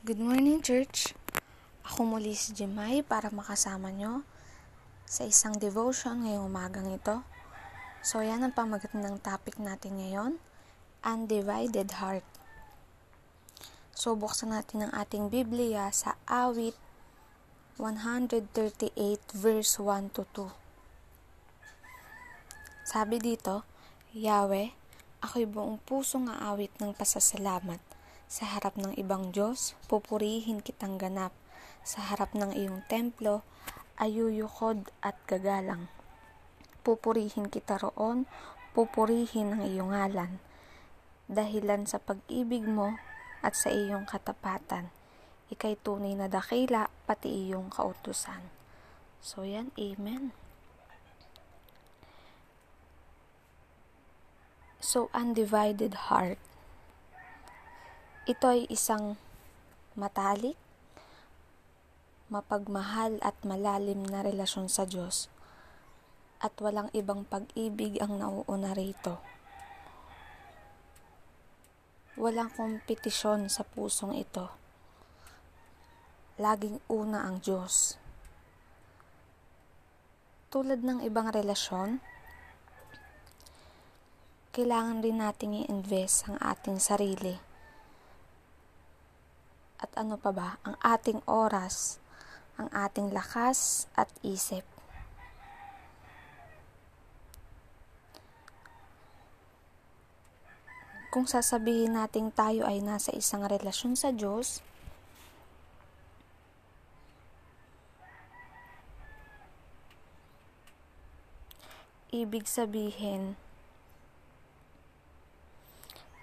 Good morning, church. Ako muli si Jemay para makasama nyo sa isang devotion ngayong umagang ito. So, yan ang pamagat ng topic natin ngayon, Undivided Heart. So, buksan natin ang ating Biblia sa awit 138 verse 1 to 2. Sabi dito, Yahweh, ako'y buong pusong aawit ng pasasalamat sa harap ng ibang Diyos, pupurihin kitang ganap. Sa harap ng iyong templo, ayuyukod at gagalang. Pupurihin kita roon, pupurihin ang iyong ngalan. Dahilan sa pag-ibig mo at sa iyong katapatan. Ika'y tunay na dakila, pati iyong kautusan. So yan, Amen. So, undivided heart ito ay isang matalik, mapagmahal at malalim na relasyon sa Diyos at walang ibang pag-ibig ang nauuna rito. Walang kompetisyon sa pusong ito. Laging una ang Diyos. Tulad ng ibang relasyon, kailangan rin nating i-invest ang ating sarili at ano pa ba, ang ating oras, ang ating lakas at isip. Kung sasabihin nating tayo ay nasa isang relasyon sa Diyos, ibig sabihin,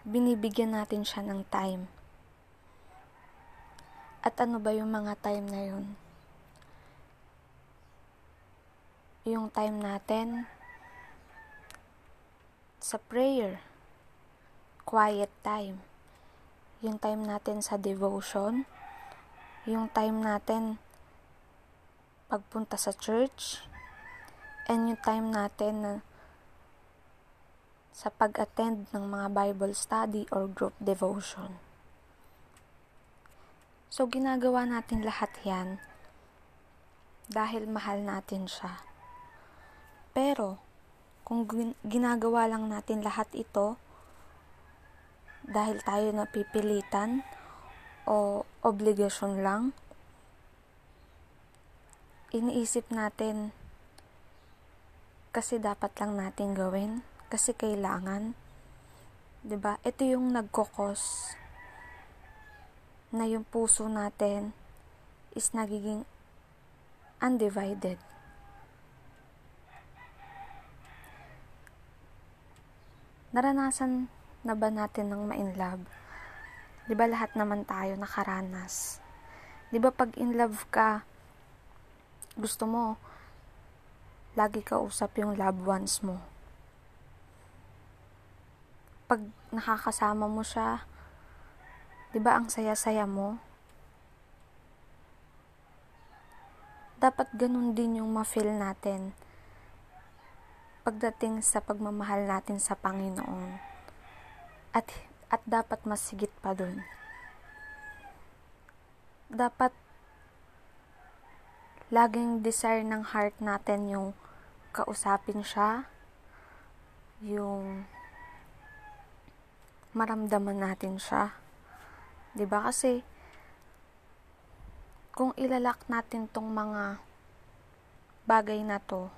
binibigyan natin siya ng time at ano ba yung mga time na yun? Yung time natin sa prayer, quiet time. Yung time natin sa devotion, yung time natin pagpunta sa church, and yung time natin na sa pag-attend ng mga Bible study or group devotion. So, ginagawa natin lahat yan dahil mahal natin siya. Pero, kung ginagawa lang natin lahat ito dahil tayo napipilitan o obligasyon lang, iniisip natin kasi dapat lang natin gawin, kasi kailangan. 'Di ba? Ito yung nagkokos na yung puso natin is nagiging undivided. Naranasan na ba natin ng ma-in love? Di ba lahat naman tayo nakaranas? Di ba pag in love ka, gusto mo, lagi ka usap yung loved ones mo. Pag nakakasama mo siya, 'Di ba ang saya-saya mo? Dapat ganun din yung ma-feel natin pagdating sa pagmamahal natin sa Panginoon. At at dapat mas sigit pa dun. Dapat laging desire ng heart natin yung kausapin siya, yung maramdaman natin siya. 'Di ba kasi kung ilalak natin tong mga bagay na to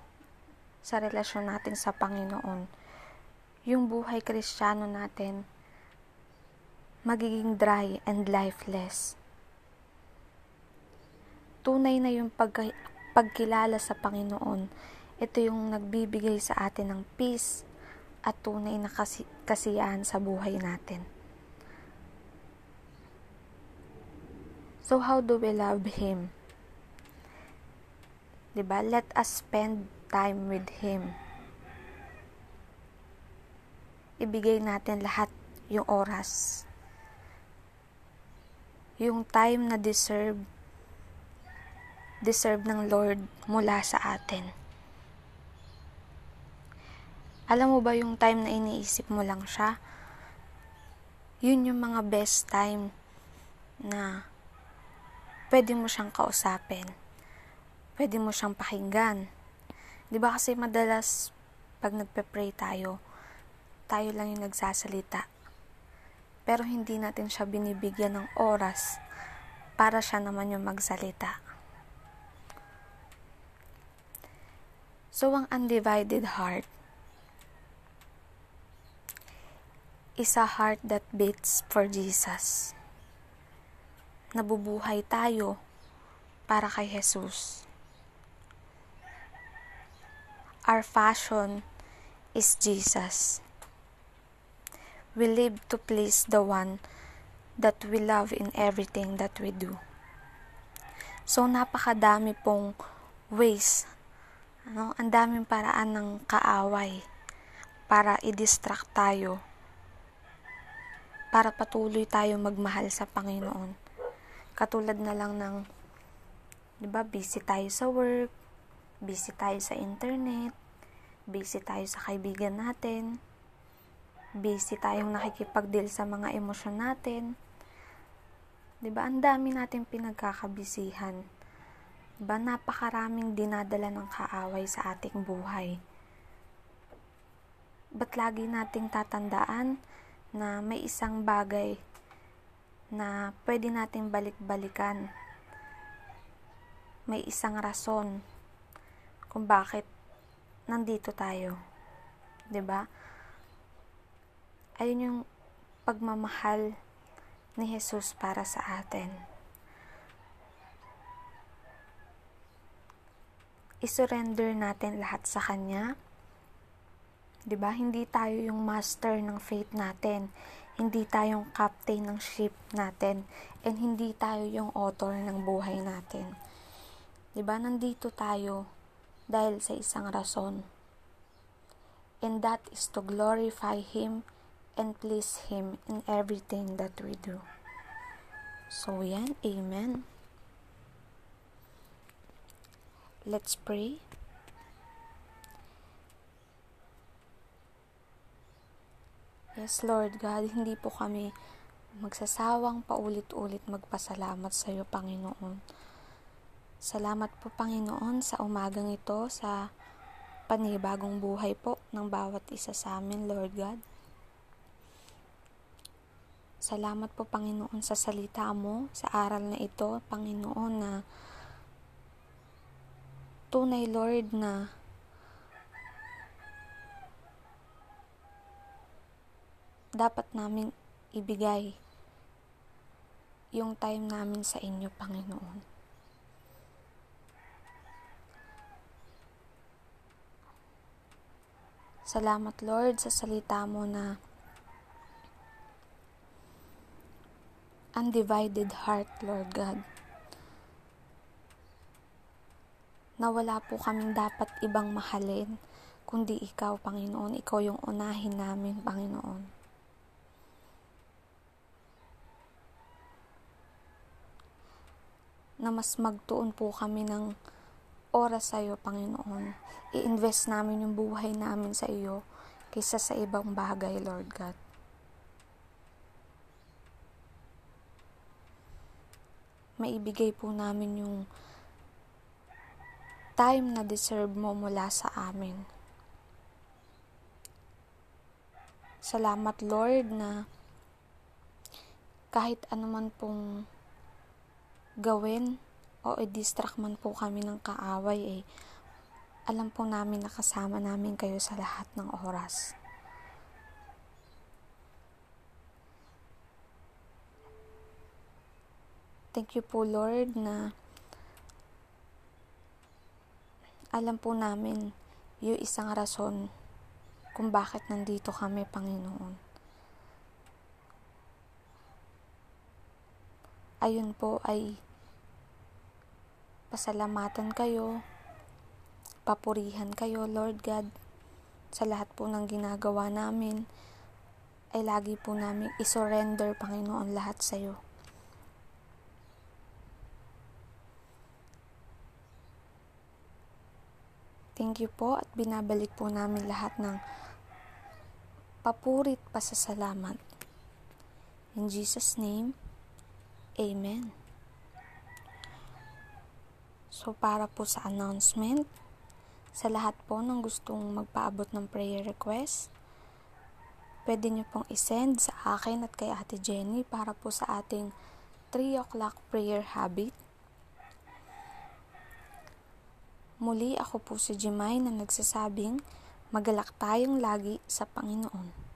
sa relasyon natin sa Panginoon, yung buhay kristyano natin magiging dry and lifeless. Tunay na yung pag, pagkilala sa Panginoon. Ito yung nagbibigay sa atin ng peace at tunay na kasi, kasiyahan sa buhay natin. So, how do we love Him? Diba? Let us spend time with Him. Ibigay natin lahat yung oras. Yung time na deserve deserve ng Lord mula sa atin. Alam mo ba yung time na iniisip mo lang siya? Yun yung mga best time na pwede mo siyang kausapin. Pwede mo siyang pakinggan. 'Di ba kasi madalas pag nagpe-pray tayo, tayo lang yung nagsasalita. Pero hindi natin siya binibigyan ng oras para siya naman yung magsalita. So, ang undivided heart is a heart that beats for Jesus. Nabubuhay tayo para kay Jesus. Our fashion is Jesus. We live to please the one that we love in everything that we do. So, napakadami pong ways, ano, ang daming paraan ng kaaway para i-distract tayo para patuloy tayo magmahal sa Panginoon. Katulad na lang ng, di ba, busy tayo sa work, busy tayo sa internet, busy tayo sa kaibigan natin, busy tayong nakikipagdeal sa mga emosyon natin. Di ba, ang dami natin pinagkakabisihan. Di ba, napakaraming dinadala ng kaaway sa ating buhay. Ba't lagi nating tatandaan na may isang bagay na pwede natin balik-balikan. May isang rason kung bakit nandito tayo. 'Di ba? Ayun yung pagmamahal ni Jesus para sa atin. Isurrender natin lahat sa Kanya 'Di ba? Hindi tayo yung master ng faith natin. Hindi tayo yung captain ng ship natin. And hindi tayo yung author ng buhay natin. 'Di ba? Nandito tayo dahil sa isang rason. And that is to glorify Him and please Him in everything that we do. So yan, Amen. Let's pray. Yes, Lord God, hindi po kami magsasawang paulit-ulit magpasalamat sa iyo, Panginoon. Salamat po, Panginoon, sa umagang ito, sa panibagong buhay po ng bawat isa sa amin, Lord God. Salamat po, Panginoon, sa salita mo, sa aral na ito, Panginoon, na tunay, Lord, na dapat namin ibigay yung time namin sa inyo, Panginoon. Salamat, Lord, sa salita mo na undivided heart, Lord God. Na wala po kaming dapat ibang mahalin, kundi Ikaw, Panginoon. Ikaw yung unahin namin, Panginoon. Na mas magtuon po kami ng oras sa iyo, Panginoon. I-invest namin yung buhay namin sa iyo kaysa sa ibang bagay, Lord God. Maibigay po namin yung time na deserve mo mula sa amin. Salamat, Lord, na kahit anuman pong gawin o i-distract man po kami ng kaaway eh, alam po namin na kasama namin kayo sa lahat ng oras. Thank you po Lord na alam po namin yung isang rason kung bakit nandito kami, Panginoon. Ayun po ay pasalamatan kayo, papurihan kayo, Lord God, sa lahat po ng ginagawa namin, ay lagi po namin isurrender, Panginoon, lahat sa iyo. Thank you po at binabalik po namin lahat ng papurit pasasalamat. In Jesus' name, Amen. So, para po sa announcement, sa lahat po ng gustong magpaabot ng prayer request, pwede nyo pong isend sa akin at kay Ate Jenny para po sa ating 3 o'clock prayer habit. Muli ako po si Jemay na nagsasabing magalak tayong lagi sa Panginoon.